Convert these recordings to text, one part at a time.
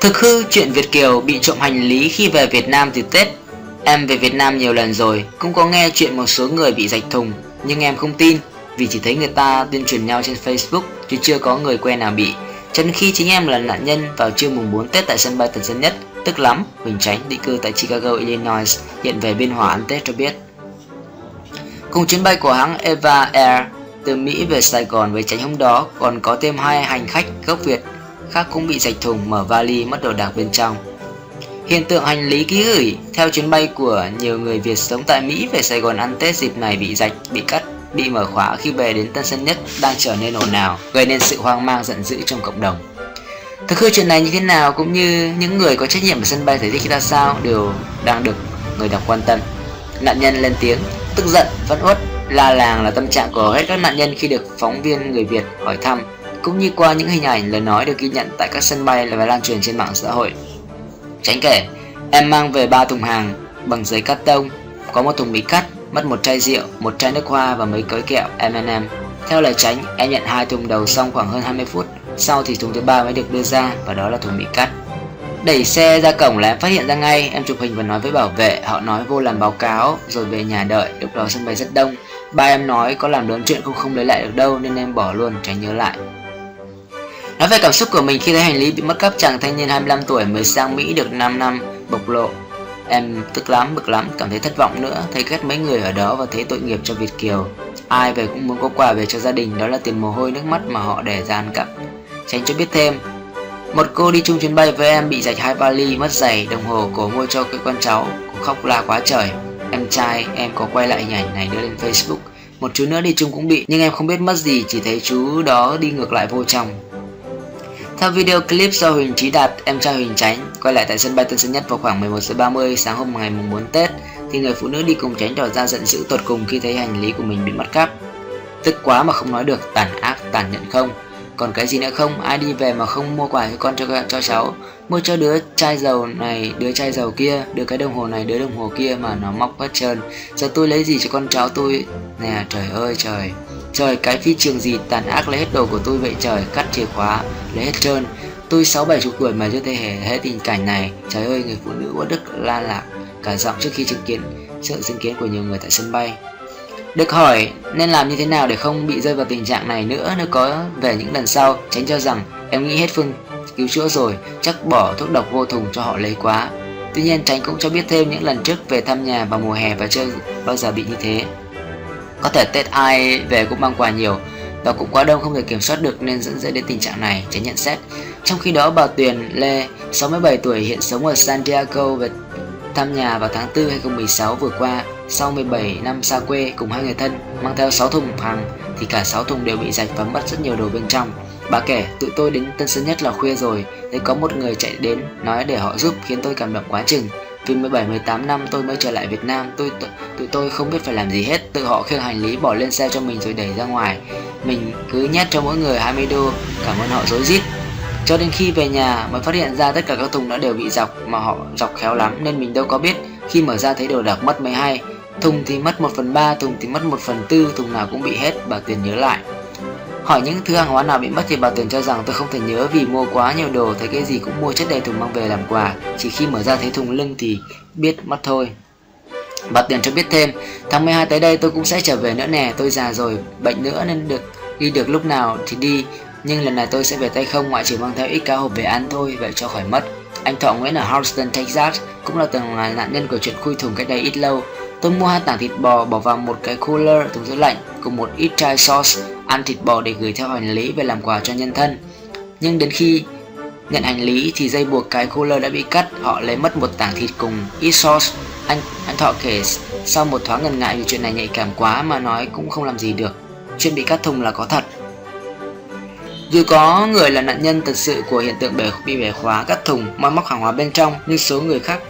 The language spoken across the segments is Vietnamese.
Thực hư chuyện Việt Kiều bị trộm hành lý khi về Việt Nam từ Tết. Em về Việt Nam nhiều lần rồi Cũng có nghe chuyện một số người bị rạch thùng Nhưng em không tin Vì chỉ thấy người ta tuyên truyền nhau trên Facebook Chứ chưa có người quen nào bị. Chân khi chính em là nạn nhân vào trưa mùng 4 Tết tại sân bay Tân Sơn Nhất Tức lắm, Huỳnh Tránh định cư tại Chicago, Illinois Hiện về Biên Hòa ăn Tết cho biết. Cùng chuyến bay của hãng Eva Air từ Mỹ về Sài Gòn với Tránh hôm đó còn có thêm hai hành khách gốc Việt khác cũng bị rạch thùng mở vali mất đồ đạc bên trong. Hiện tượng hành lý ký gửi theo chuyến bay của nhiều người Việt sống tại Mỹ về Sài Gòn ăn Tết dịp này bị rạch, bị cắt, bị mở khóa khi về đến Tân Sơn Nhất đang trở nên ồn ào, gây nên sự hoang mang giận dữ trong cộng đồng. Thực hư chuyện này như thế nào cũng như những người có trách nhiệm ở sân bay giải thích ra sao đều đang được người đọc quan tâm. Nạn nhân lên tiếng, tức giận, phẫn uất, la làng là tâm trạng của hết các nạn nhân khi được phóng viên người Việt hỏi thăm cũng như qua những hình ảnh lời nói được ghi nhận tại các sân bay và lan truyền trên mạng xã hội. Tránh kể, em mang về ba thùng hàng bằng giấy cắt tông, có một thùng mì cắt, mất một chai rượu, một chai nước hoa và mấy cối kẹo M&M. Theo lời tránh, em nhận hai thùng đầu xong khoảng hơn 20 phút, sau thì thùng thứ ba mới được đưa ra và đó là thùng bị cắt. Đẩy xe ra cổng là em phát hiện ra ngay, em chụp hình và nói với bảo vệ, họ nói vô làm báo cáo rồi về nhà đợi, lúc đó sân bay rất đông. Ba em nói có làm lớn chuyện cũng không lấy lại được đâu nên em bỏ luôn tránh nhớ lại. Nói về cảm xúc của mình khi thấy hành lý bị mất cắp chàng thanh niên 25 tuổi mới sang Mỹ được 5 năm bộc lộ. Em tức lắm, bực lắm, cảm thấy thất vọng nữa. Thấy ghét mấy người ở đó và thấy tội nghiệp cho Việt Kiều. Ai về cũng muốn có quà về cho gia đình Đó là tiền mồ hôi nước mắt mà họ để ra ăn cắp Tránh cho biết thêm Một cô đi chung chuyến bay với em bị rạch hai vali, mất giày, đồng hồ cổ mua cho cái con cháu Cũng khóc la quá trời. Em trai em có quay lại hình ảnh này đưa lên Facebook. Một chú nữa đi chung cũng bị Nhưng em không biết mất gì Chỉ thấy chú đó đi ngược lại vô trong theo video clip do Huỳnh Trí Đạt, em trai Huỳnh Tránh, quay lại tại sân bay Tân Sơn Nhất vào khoảng 11 giờ 30 sáng hôm ngày mùng 4 Tết, thì người phụ nữ đi cùng Tránh tỏ ra giận dữ tột cùng khi thấy hành lý của mình bị mất cắp. Tức quá mà không nói được, tàn ác, tàn nhẫn không. Còn cái gì nữa không, ai đi về mà không mua quà cho con cho cho cháu, mua cho đứa chai dầu này, đứa chai dầu kia, đứa cái đồng hồ này, đứa đồng hồ kia mà nó móc hết trơn. Giờ tôi lấy gì cho con cháu tôi? Nè trời ơi trời. Trời, cái phi trường gì tàn ác lấy hết đồ của tôi vậy trời? Cắt chìa khóa, lấy hết trơn. Tôi sáu bảy chục tuổi mà chưa thể hề hết tình cảnh này. Trời ơi, người phụ nữ uất đức, la lạc Cả giọng trước khi chứng kiến, sự chứng kiến của nhiều người tại sân bay. Được hỏi nên làm như thế nào để không bị rơi vào tình trạng này nữa, nếu có về những lần sau, Tránh cho rằng em nghĩ hết phương cứu chữa rồi, chắc bỏ thuốc độc vô thùng cho họ lấy quá. Tuy nhiên, Tránh cũng cho biết thêm những lần trước về thăm nhà vào mùa hè và chưa bao giờ bị như thế có thể Tết ai về cũng mang quà nhiều và cũng quá đông không thể kiểm soát được nên dẫn dễ đến tình trạng này, tránh nhận xét. Trong khi đó bà Tuyền Lê, 67 tuổi hiện sống ở San Diego về thăm nhà vào tháng 4 2016 vừa qua sau 17 năm xa quê cùng hai người thân mang theo 6 thùng hàng thì cả 6 thùng đều bị rạch và mất rất nhiều đồ bên trong. Bà kể, tụi tôi đến Tân Sơn Nhất là khuya rồi, thấy có một người chạy đến nói để họ giúp khiến tôi cảm động quá chừng. Vì 17-18 năm tôi mới trở lại Việt Nam tôi Tụi tôi không biết phải làm gì hết. Tự họ khiêng hành lý bỏ lên xe cho mình rồi đẩy ra ngoài. Mình cứ nhét cho mỗi người 20 đô Cảm ơn họ dối rít. Cho đến khi về nhà mới phát hiện ra tất cả các thùng đã đều bị dọc Mà họ dọc khéo lắm nên mình đâu có biết. Khi mở ra thấy đồ đạc mất mới hay. Thùng thì mất 1 phần 3, thùng thì mất 1 phần 4 Thùng nào cũng bị hết, bà Tiền nhớ lại. Hỏi những thứ hàng hóa nào bị mất thì bà Tuyền cho rằng tôi không thể nhớ vì mua quá nhiều đồ Thấy cái gì cũng mua chất đầy thùng mang về làm quà. Chỉ khi mở ra thấy thùng lưng thì biết mất thôi. Bà Tuyền cho biết thêm Tháng 12 tới đây tôi cũng sẽ trở về nữa nè Tôi già rồi, bệnh nữa nên được đi được lúc nào thì đi. Nhưng lần này tôi sẽ về tay không ngoại trừ mang theo ít cá hộp về ăn thôi Vậy cho khỏi mất. Anh Thọ Nguyễn ở Houston, Texas Cũng là từng là nạn nhân của chuyện khui thùng cách đây ít lâu. Tôi mua hai tảng thịt bò bỏ vào một cái cooler thùng giữ lạnh cùng một ít chai sauce ăn thịt bò để gửi theo hành lý về làm quà cho nhân thân. Nhưng đến khi nhận hành lý thì dây buộc cái cooler đã bị cắt, họ lấy mất một tảng thịt cùng ít sauce. Anh anh Thọ kể sau một thoáng ngần ngại vì chuyện này nhạy cảm quá mà nói cũng không làm gì được. Chuyện bị cắt thùng là có thật. Dù có người là nạn nhân thật sự của hiện tượng bể bị bẻ khóa cắt thùng moi móc hàng hóa bên trong, nhưng số người khác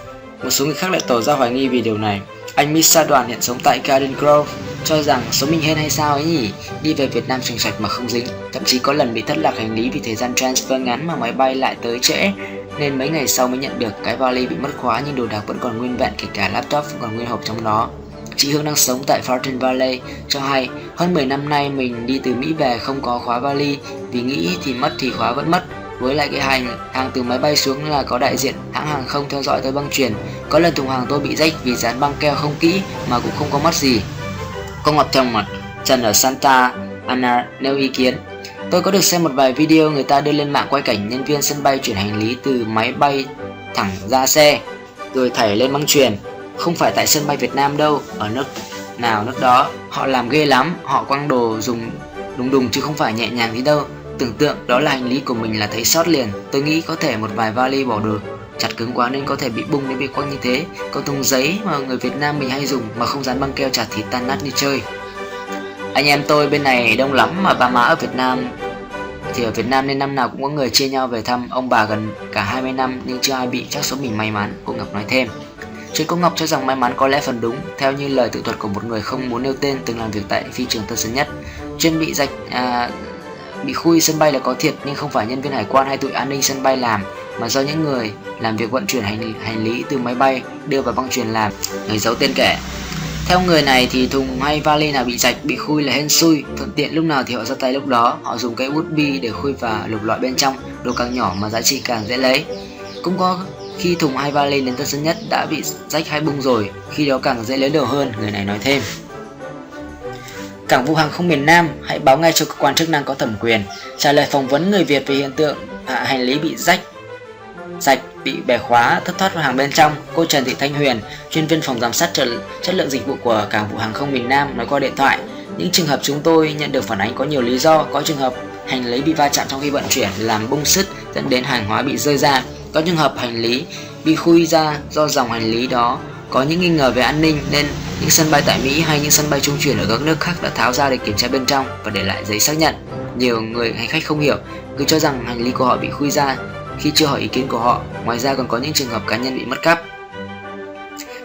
một số người khác lại tỏ ra hoài nghi vì điều này. Anh Misa Đoàn hiện sống tại Garden Grove, cho rằng số mình hên hay sao ấy nhỉ? Đi về Việt Nam sành sạch mà không dính, thậm chí có lần bị thất lạc hành lý vì thời gian transfer ngắn mà máy bay lại tới trễ, nên mấy ngày sau mới nhận được. Cái vali bị mất khóa nhưng đồ đạc vẫn còn nguyên vẹn, kể cả laptop vẫn còn nguyên hộp trong đó. Chị Hương đang sống tại Fountain Valley, cho hay hơn 10 năm nay mình đi từ Mỹ về không có khóa vali, vì nghĩ thì mất thì khóa vẫn mất với lại cái hành, hàng từ máy bay xuống là có đại diện hãng hàng không theo dõi tới băng chuyển có lần thùng hàng tôi bị rách vì dán băng keo không kỹ mà cũng không có mất gì. Có ngọt trong mặt, trần ở santa ana nêu ý kiến. Tôi có được xem một vài video người ta đưa lên mạng quay cảnh nhân viên sân bay chuyển hành lý từ máy bay thẳng ra xe, rồi thảy lên băng truyền. Không phải tại sân bay Việt Nam đâu, ở nước nào, nước đó. Họ làm ghê lắm, họ quăng đồ dùng đùng đùng chứ không phải nhẹ nhàng gì đâu tưởng tượng đó là hành lý của mình là thấy sót liền. Tôi nghĩ có thể một vài vali bỏ được. Chặt cứng quá nên có thể bị bung nên bị quăng như thế. Còn thùng giấy mà người Việt Nam mình hay dùng mà không dán băng keo chặt thì tan nát như chơi. Anh em tôi bên này đông lắm mà ba má ở Việt Nam. Thì ở Việt Nam nên năm nào cũng có người chia nhau về thăm. Ông bà gần cả 20 năm nhưng chưa ai bị chắc số mình may mắn. Cô Ngọc nói thêm. Chuyên Cô Ngọc cho rằng may mắn có lẽ phần đúng. Theo như lời tự thuật của một người không muốn nêu tên từng làm việc tại phi trường Tân Sơn Nhất. Chuyên bị rạch à, bị khui sân bay là có thiệt nhưng không phải nhân viên hải quan hay tụi an ninh sân bay làm mà do những người làm việc vận chuyển hành, hành lý từ máy bay đưa vào băng truyền làm người giấu tên kẻ theo người này thì thùng hay vali nào bị rạch bị khui là hên xui thuận tiện lúc nào thì họ ra tay lúc đó. Họ dùng cái bút bi để khui và lục loại bên trong đồ càng nhỏ mà giá trị càng dễ lấy. Cũng có khi thùng hay vali đến tân sân nhất đã bị rách hay bung rồi khi đó càng dễ lấy đồ hơn người này nói thêm. Cảng vụ hàng không miền Nam hãy báo ngay cho cơ quan chức năng có thẩm quyền. Trả lời phỏng vấn người Việt về hiện tượng à, hành lý bị rách sạch bị bẻ khóa thất thoát vào hàng bên trong. Cô Trần Thị Thanh Huyền chuyên viên phòng giám sát chất lượng dịch vụ của cảng vụ hàng không miền Nam nói qua điện thoại. Những trường hợp chúng tôi nhận được phản ánh có nhiều lý do. Có trường hợp hành lý bị va chạm trong khi vận chuyển làm bung sứt dẫn đến hàng hóa bị rơi ra. Có trường hợp hành lý bị khui ra do dòng hành lý đó. Có những nghi ngờ về an ninh nên những sân bay tại Mỹ hay những sân bay trung chuyển ở các nước khác đã tháo ra để kiểm tra bên trong và để lại giấy xác nhận. Nhiều người hành khách không hiểu, cứ cho rằng hành lý của họ bị khui ra khi chưa hỏi ý kiến của họ. Ngoài ra còn có những trường hợp cá nhân bị mất cắp.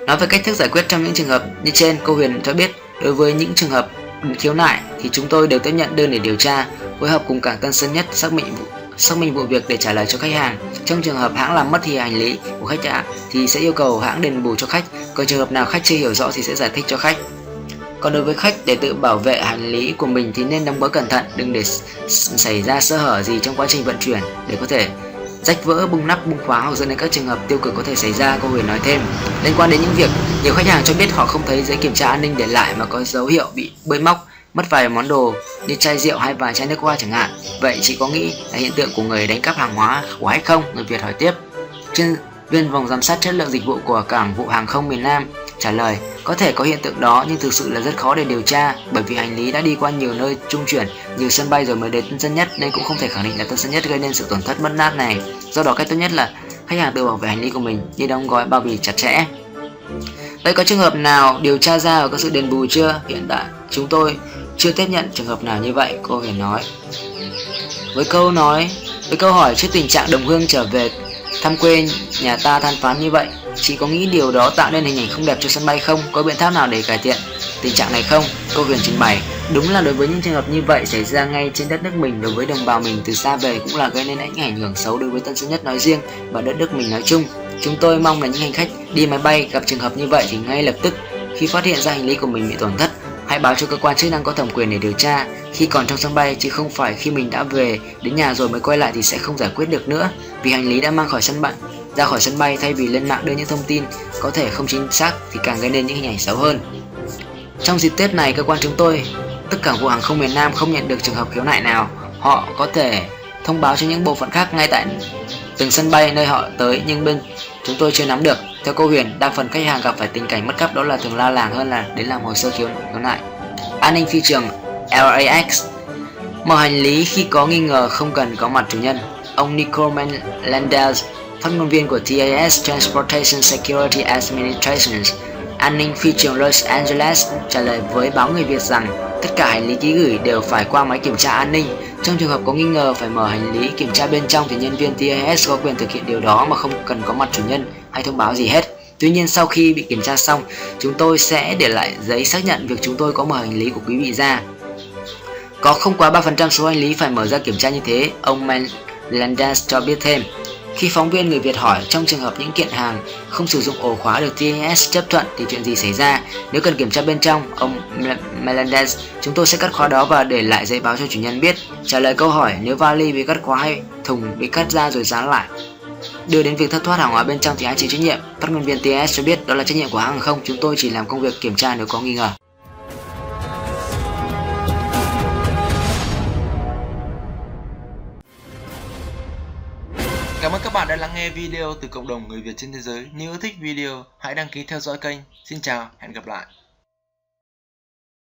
Nói về cách thức giải quyết trong những trường hợp như trên, cô Huyền cho biết đối với những trường hợp khiếu nại thì chúng tôi đều tiếp nhận đơn để điều tra, phối hợp cùng cảng Tân Sơn Nhất xác minh vụ xác minh vụ việc để trả lời cho khách hàng. Trong trường hợp hãng làm mất thì hành lý của khách đã thì sẽ yêu cầu hãng đền bù cho khách, còn trường hợp nào khách chưa hiểu rõ thì sẽ giải thích cho khách. Còn đối với khách để tự bảo vệ hành lý của mình thì nên đóng gói cẩn thận, đừng để xảy ra sơ hở gì trong quá trình vận chuyển để có thể rách vỡ, bung nắp, bung khóa hoặc dẫn đến các trường hợp tiêu cực có thể xảy ra. Cô Huyền nói thêm. Liên quan đến những việc nhiều khách hàng cho biết họ không thấy giấy kiểm tra an ninh để lại mà có dấu hiệu bị bơi móc mất vài món đồ như chai rượu hay vài chai nước hoa chẳng hạn. Vậy chị có nghĩ là hiện tượng của người đánh cắp hàng hóa của hay không? Người Việt hỏi tiếp. Chuyên viên vòng giám sát chất lượng dịch vụ của cảng vụ hàng không miền Nam trả lời, có thể có hiện tượng đó, nhưng thực sự là rất khó để điều tra, bởi vì hành lý đã đi qua nhiều nơi trung chuyển, nhiều sân bay rồi mới đến tân sơn nhất, nên cũng không thể khẳng định là tân sơn nhất gây nên sự tổn thất mất nát này do đó cách tốt nhất là khách hàng tự bảo vệ hành lý của mình như đóng gói bao bì chặt chẽ vậy có trường hợp nào điều tra ra và có sự đền bù chưa hiện tại, chúng tôi chưa tiếp nhận trường hợp nào như vậy, cô huyền nói. Với câu nói, với câu hỏi trước tình trạng đồng hương trở về thăm quê nhà ta than phán như vậy, chị có nghĩ điều đó tạo nên hình ảnh không đẹp cho sân bay không? Có biện pháp nào để cải thiện tình trạng này không? Cô huyền trình bày. Đúng là đối với những trường hợp như vậy xảy ra ngay trên đất nước mình, đối với đồng bào mình từ xa về cũng là gây nên những ảnh hưởng xấu đối với tân sơn nhất nói riêng và đất nước mình nói chung. Chúng tôi mong là những hành khách đi máy bay gặp trường hợp như vậy thì ngay lập tức khi phát hiện ra hành lý của mình bị tổn thất hãy báo cho cơ quan chức năng có thẩm quyền để điều tra. Khi còn trong sân bay, chứ không phải khi mình đã về đến nhà rồi mới quay lại thì sẽ không giải quyết được nữa, vì hành lý đã mang khỏi sân bay ra khỏi sân bay, thay vì lên mạng đưa những thông tin có thể không chính xác thì càng gây nên những hình ảnh xấu hơn. Trong dịp Tết này, cơ quan chúng tôi, tất cả vụ hàng không miền Nam không nhận được trường hợp khiếu nại nào. Họ có thể thông báo cho những bộ phận khác ngay tại từng sân bay nơi họ tới, nhưng bên chúng tôi chưa nắm được theo cô Huyền, đa phần khách hàng gặp phải tình cảnh mất cắp đó là thường la làng hơn là đến làm hồ sơ khiếu, khiếu nại. An ninh phi trường LAX Mở hành lý khi có nghi ngờ không cần có mặt chủ nhân. Ông Nicole Landers, phát ngôn viên của TAS Transportation Security Administration, an ninh phi trường Los Angeles trả lời với báo người Việt rằng tất cả hành lý ký gửi đều phải qua máy kiểm tra an ninh. Trong trường hợp có nghi ngờ phải mở hành lý kiểm tra bên trong thì nhân viên TAS có quyền thực hiện điều đó mà không cần có mặt chủ nhân hay thông báo gì hết. Tuy nhiên sau khi bị kiểm tra xong, chúng tôi sẽ để lại giấy xác nhận việc chúng tôi có mở hành lý của quý vị ra. Có không quá 3% số hành lý phải mở ra kiểm tra như thế, ông Landers cho biết thêm. Khi phóng viên người Việt hỏi trong trường hợp những kiện hàng không sử dụng ổ khóa được TAS chấp thuận thì chuyện gì xảy ra? Nếu cần kiểm tra bên trong, ông Melendez, chúng tôi sẽ cắt khóa đó và để lại giấy báo cho chủ nhân biết. Trả lời câu hỏi nếu vali bị cắt khóa hay thùng bị cắt ra rồi dán lại. Đưa đến việc thất thoát hàng hóa bên trong thì ai chịu trách nhiệm? Phát ngôn viên TAS cho biết đó là trách nhiệm của hãng hàng không, chúng tôi chỉ làm công việc kiểm tra nếu có nghi ngờ. Lắng nghe video từ cộng đồng người Việt trên thế giới. Nếu thích video, hãy đăng ký theo dõi kênh. Xin chào, hẹn gặp lại.